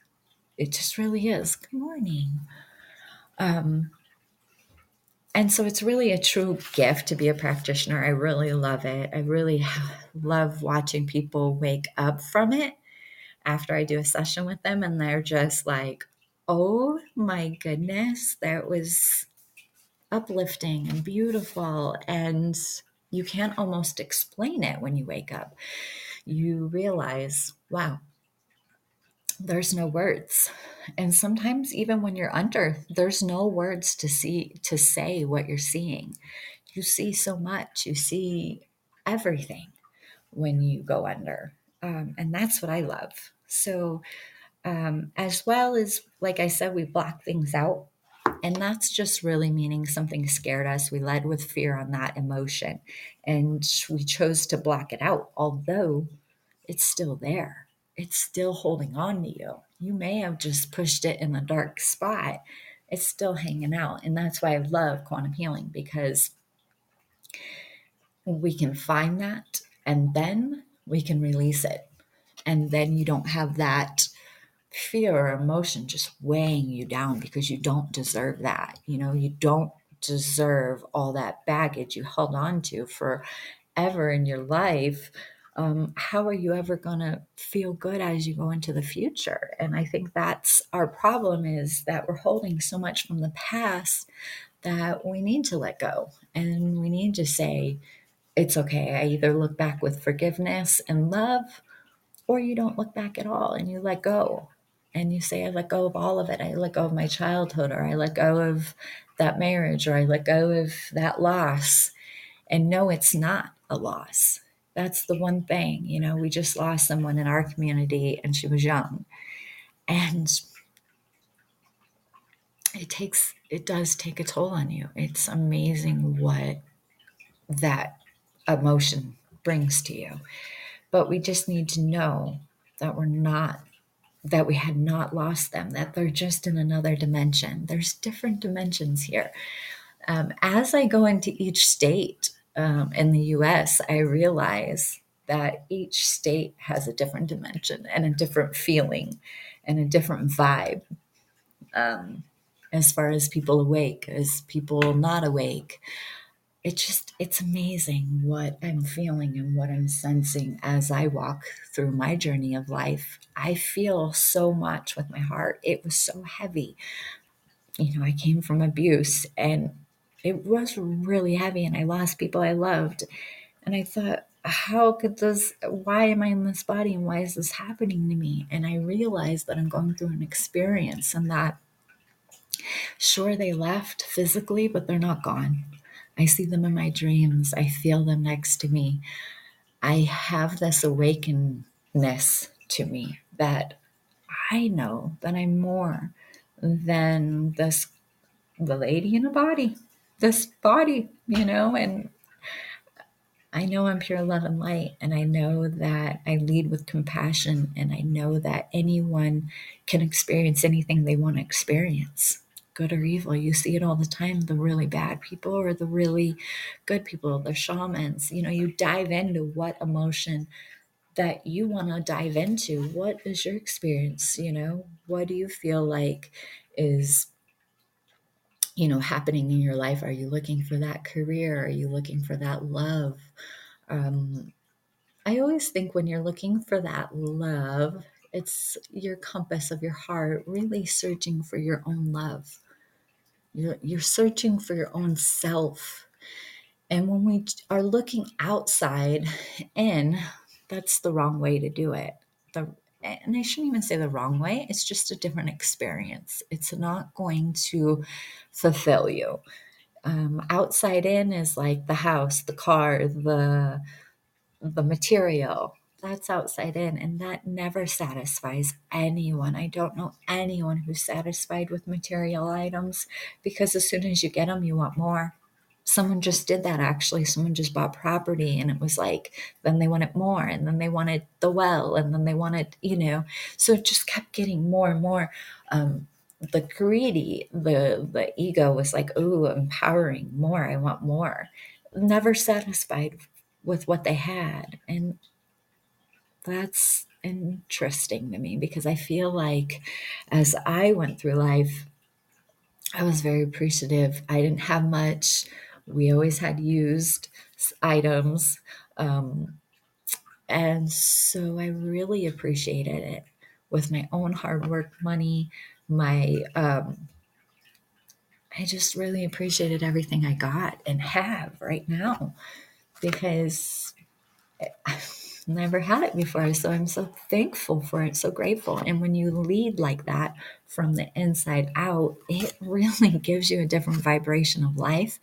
It just really is. Good morning. Um, and so it's really a true gift to be a practitioner. I really love it. I really love watching people wake up from it after I do a session with them and they're just like, oh my goodness, that was uplifting and beautiful. And you can't almost explain it when you wake up. You realize, wow, there's no words. And sometimes even when you're under, there's no words to see to say what you're seeing. You see so much. You see everything when you go under. Um, and that's what I love. So um, as well as, like I said, we block things out. And that's just really meaning something scared us. We led with fear on that emotion and we chose to block it out, although it's still there. It's still holding on to you. You may have just pushed it in a dark spot. It's still hanging out. And that's why I love quantum healing because we can find that and then we can release it. And then you don't have that fear or emotion just weighing you down because you don't deserve that. You know, you don't deserve all that baggage you held on to forever in your life. Um, how are you ever going to feel good as you go into the future? And I think that's our problem is that we're holding so much from the past that we need to let go and we need to say, it's okay. I either look back with forgiveness and love, or you don't look back at all and you let go and you say, I let go of all of it. I let go of my childhood, or I let go of that marriage, or I let go of that loss. And no, it's not a loss. That's the one thing. You know, we just lost someone in our community and she was young. And it takes, it does take a toll on you. It's amazing what that emotion brings to you. But we just need to know that we're not that we had not lost them, that they're just in another dimension. There's different dimensions here. Um, as I go into each state um, in the US, I realize that each state has a different dimension and a different feeling and a different vibe. Um, as far as people awake, as people not awake, it just it's amazing what i'm feeling and what i'm sensing as i walk through my journey of life. I feel so much with my heart. It was so heavy. You know i came from abuse and it was really heavy and i lost people i loved. And i thought how could this why am i in this body and why is this happening to me? And i realized that i'm going through an experience and that sure they left physically but they're not gone I see them in my dreams. I feel them next to me. I have this awakenedness to me that I know that I'm more than this the lady in a body, this body, you know, and I know I'm pure love and light, and I know that I lead with compassion, and I know that anyone can experience anything they want to experience good or evil. You see it all the time the really bad people or the really good people, the shamans. You know, you dive into what emotion that you want to dive into. What is your experience? You know, what do you feel like is you know happening in your life are you looking for that career are you looking for that love um, i always think when you're looking for that love it's your compass of your heart really searching for your own love. You're, you're searching for your own self. And when we are looking outside in, that's the wrong way to do it. The, and I shouldn't even say the wrong way, it's just a different experience. It's not going to fulfill you. Um, outside in is like the house, the car, the the material. That's outside in, and that never satisfies anyone. I don't know anyone who's satisfied with material items because as soon as you get them, you want more. Someone just did that actually. Someone just bought property and it was like then they wanted more and then they wanted the well and then they wanted you know. So it just kept getting more and more um, the greedy the the ego was like oh empowering more. I want more. Never satisfied with what they had and that's interesting to me because i feel like as i went through life I was very appreciative. I didn't have much. We always had used items. Um, and so I really appreciated it with my own hard work money. My, um, I just really appreciated everything I got and have right now because never had it before. So I'm so thankful for it, so grateful. And when you lead like that from the inside out, it really gives you a different vibration of life.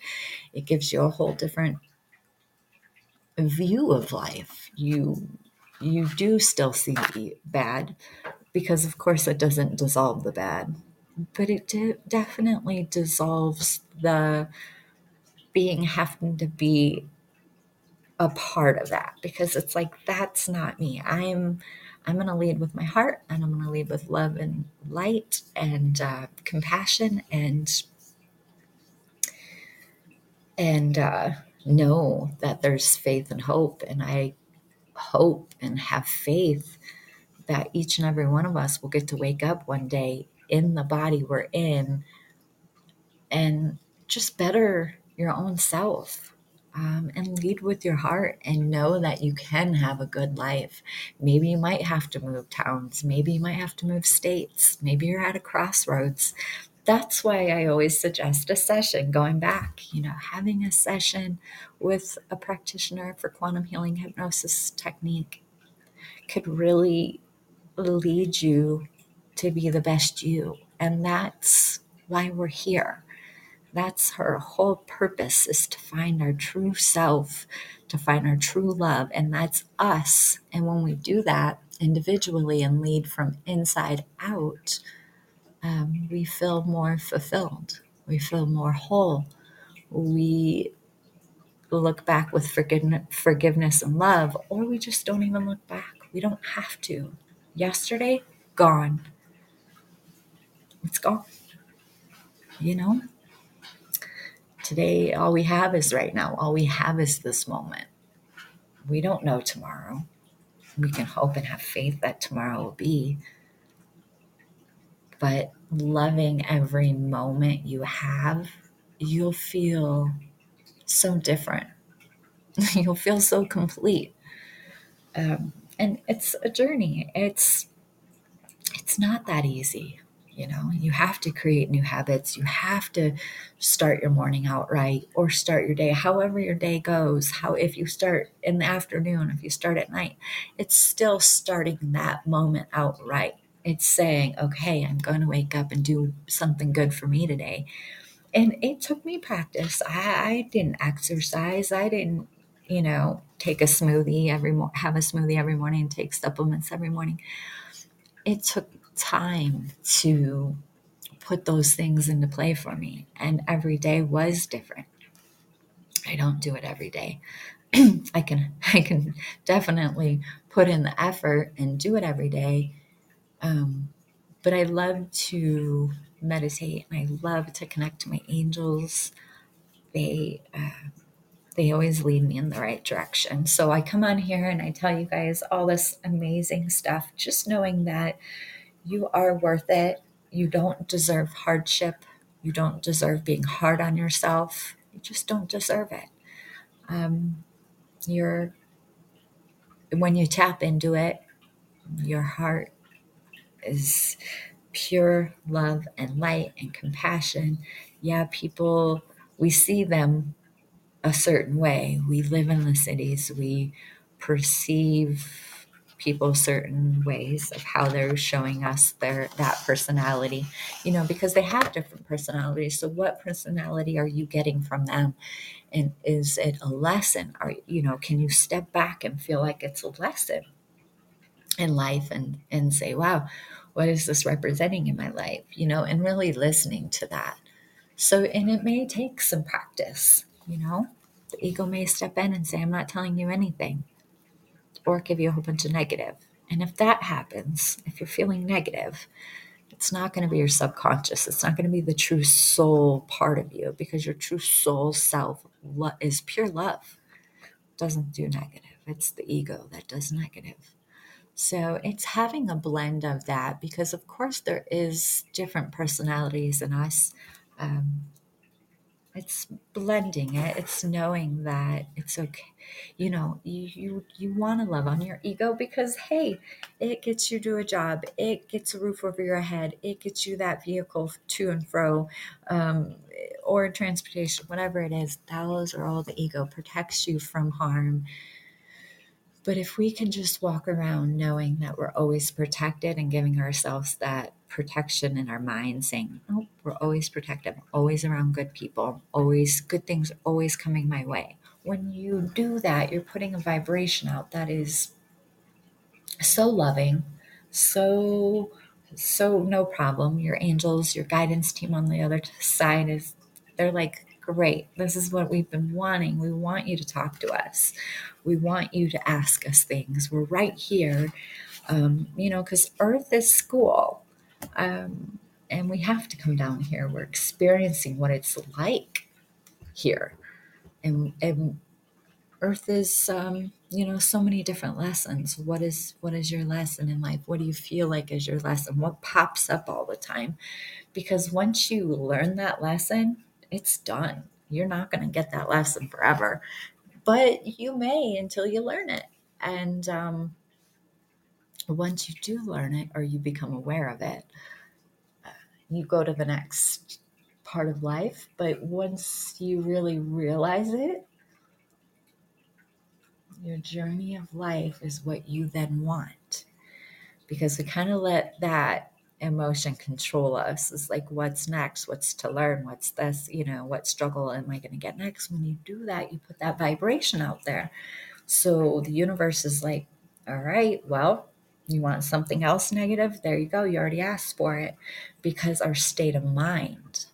It gives you a whole different view of life. You you do still see the bad because of course it doesn't dissolve the bad, but it de- definitely dissolves the being having to be a part of that because it's like that's not me. I'm I'm going to lead with my heart and I'm going to lead with love and light and uh, compassion and and uh, know that there's faith and hope and I hope and have faith that each and every one of us will get to wake up one day in the body we're in and just better your own self um, and lead with your heart and know that you can have a good life. Maybe you might have to move towns. Maybe you might have to move states. Maybe you're at a crossroads. That's why I always suggest a session going back, you know, having a session with a practitioner for quantum healing hypnosis technique could really lead you to be the best you. And that's why we're here. That's her whole purpose is to find our true self, to find our true love. And that's us. And when we do that individually and lead from inside out, um, we feel more fulfilled. We feel more whole. We look back with forgiveness and love, or we just don't even look back. We don't have to. Yesterday, gone. It's gone. You know? Today, all we have is right now. All we have is this moment. We don't know tomorrow. We can hope and have faith that tomorrow will be. But loving every moment you have, you'll feel so different. you'll feel so complete. Um, and it's a journey. It's it's not that easy you know you have to create new habits. You have to start your morning out right or start your day however your day goes. How if you start in the afternoon if you start at night it's still starting that moment out right it's saying okay i'm going to wake up and do something good for me today. And it took me practice. I, I didn't exercise. I didn't you know take a smoothie every mo- have a smoothie every morning take supplements every morning. It took time to put those things into play for me. And every day was different. I don't do it every day. I can I can definitely put in the effort and do it every day. Um, but I love to meditate and I love to connect to my angels. They uh, they always lead me in the right direction. So I come on here and I tell you guys all this amazing stuff, just knowing that you are worth it. You don't deserve hardship. You don't deserve being hard on yourself. You just don't deserve it. Um, you're when you tap into it, your heart is pure love and light and compassion. Yeah, people, we see them a certain way. We live in the cities, we perceive people certain ways of how they're showing us their that personality you know because they have different personalities. So what personality are you getting from them? And is it a lesson? Are you know can you step back and feel like it's a lesson in life and and say wow what is this representing in my life? You know and really listening to that. So and it may take some practice you know? The ego may step in and say i'm not telling you anything or give you a whole bunch of negative and if that happens if you're feeling negative it's not going to be your subconscious it's not going to be the true soul part of you because your true soul self is pure love doesn't do negative it's the ego that does negative so it's having a blend of that because, of course, there is different personalities in us. Um, it's blending it. It's knowing that it's okay. You know, you you, you want to love on your ego because hey, it gets you to a job. It gets a roof over your head. It gets you that vehicle to and fro, um, or transportation, whatever it is. Those are all the ego protects you from harm but if we can just walk around knowing that we're always protected and giving ourselves that protection in our mind, saying, Oh, we're always protected, always around good people, always good things always coming my way. When you do that, you're putting a vibration out that is so loving, so so no problem. Your angels, your guidance team on the other side is they're like great. This is what we've been wanting. We want you to talk to us. We want you to ask us things. We're right here, um, you know, because Earth is school. Um, and we have to come down here. We're experiencing what it's like here. And, and Earth is, um, you know, so many different lessons. What is what is your lesson in life? What do you feel like is your lesson? What pops up all the time? Because once you learn that lesson, it's done. You're not going to get that lesson forever, but you may until you learn it. And um, once you do learn it or you become aware of it, you go to the next part of life. But once you really realize it, your journey of life is what you then want. Because we kind of let that emotion control us. It's like, what's next? What's to learn? What's this? You know, what struggle am I going to get next? When you do that, you put that vibration out there. So the universe is like, all right, well, you want something else negative? There you go. You already asked for it because our state of mind,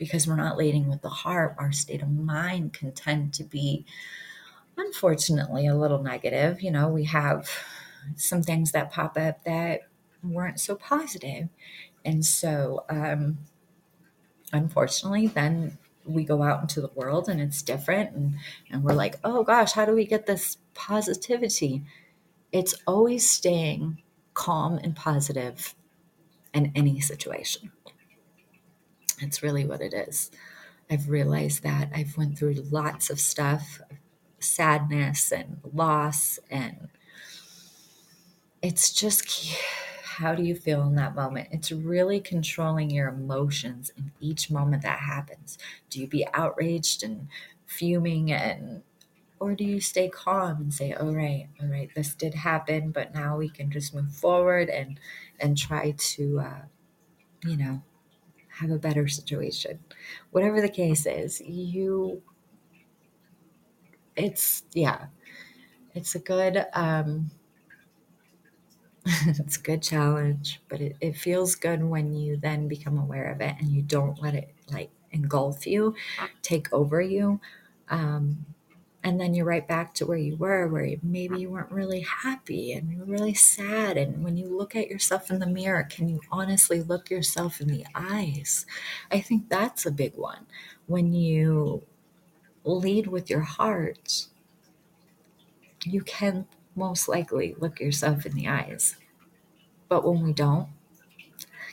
because we're not leading with the heart, our state of mind can tend to be, unfortunately, a little negative. You know, we have some things that pop up that weren't so positive. And so, um, unfortunately, then we go out into the world and it's different. And, and we're like, oh gosh, how do we get this positivity? It's always staying calm and positive in any situation. It's really what it is. I've realized that I've went through lots of stuff, sadness and loss and it's just how do you feel in that moment? It's really controlling your emotions in each moment that happens. Do you be outraged and fuming and or do you stay calm and say, "All right, all right, this did happen, but now we can just move forward and and try to, uh, you know, have a better situation." Whatever the case is, you, it's yeah, it's a good um, it's a good challenge, but it, it feels good when you then become aware of it and you don't let it like engulf you, take over you. Um, and then you're right back to where you were, where maybe you weren't really happy and you were really sad. And when you look at yourself in the mirror, can you honestly look yourself in the eyes? I think that's a big one. When you lead with your heart, you can most likely look yourself in the eyes. But when we don't,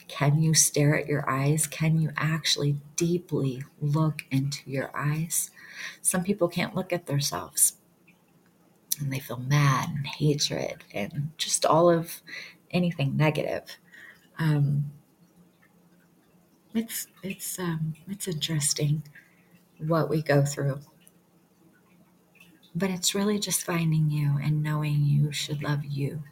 can you stare at your eyes? Can you actually deeply look into your eyes? Some people can't look at themselves and they feel mad and hatred and just all of anything negative. Um, it's it's um, it's interesting what we go through, but it's really just finding you and knowing you should love you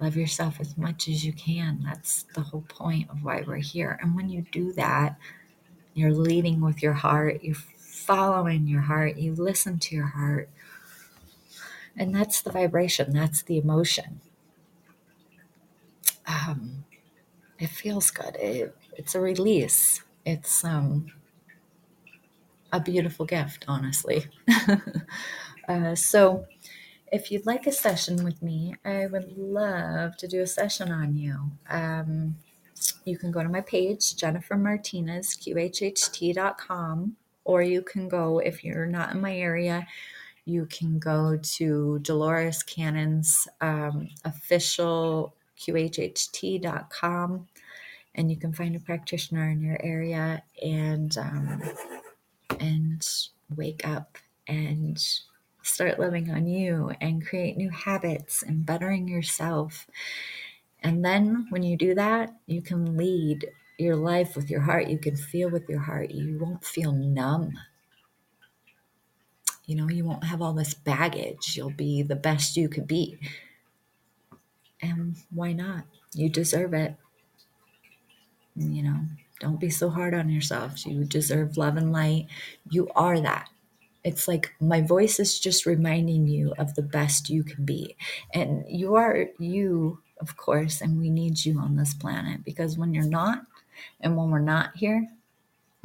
Love yourself as much as you can. That's the whole point of why we're here. And when you do that, you're leading with your heart, you're following your heart, you listen to your heart. And that's the vibration, that's the emotion. Um, it feels good. It, it's a release. It's um, a beautiful gift, honestly. uh, so, if you'd like a session with me, I would love to do a session on you. Um, you can go to my page, Jennifer Martinez, QHHT.com, or you can go, if you're not in my area, you can go to Dolores Cannon's um, official QHHT.com and you can find a practitioner in your area and um, and wake up and start living on you and create new habits and bettering yourself. And then when you do that, you can lead your life with your heart. You can feel with your heart. You won't feel numb. You know, you won't have all this baggage. You'll be the best you could be. And why not? You deserve it. You know, don't be so hard on yourself. You deserve love and light. You are that. It's like my voice is just reminding you of the best you can be. And you are you, of course, and we need you on this planet because when you're not, and when we're not here,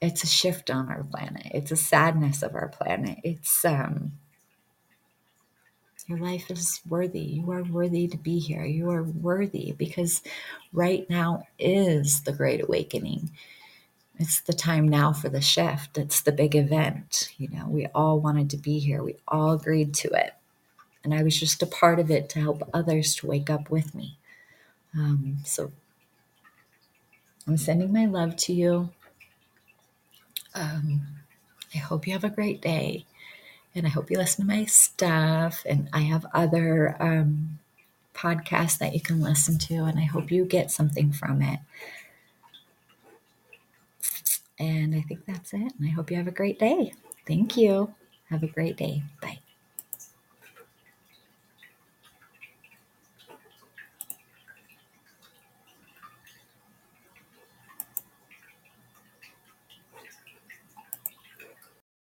it's a shift on our planet. It's a sadness of our planet. It's um your life is worthy. You are worthy to be here. You are worthy because right now is the great awakening. It's the time now for the shift. It's the big event. You know, we all wanted to be here. We all agreed to it. And I was just a part of it to help others to wake up with me. Um, so I'm sending my love to you. Um, I hope you have a great day and I hope you listen to my stuff. And I have other um, podcasts that you can listen to, and I hope you get something from it. And I think that's it. And I hope you have a great day. Thank you. Have a great day. Bye.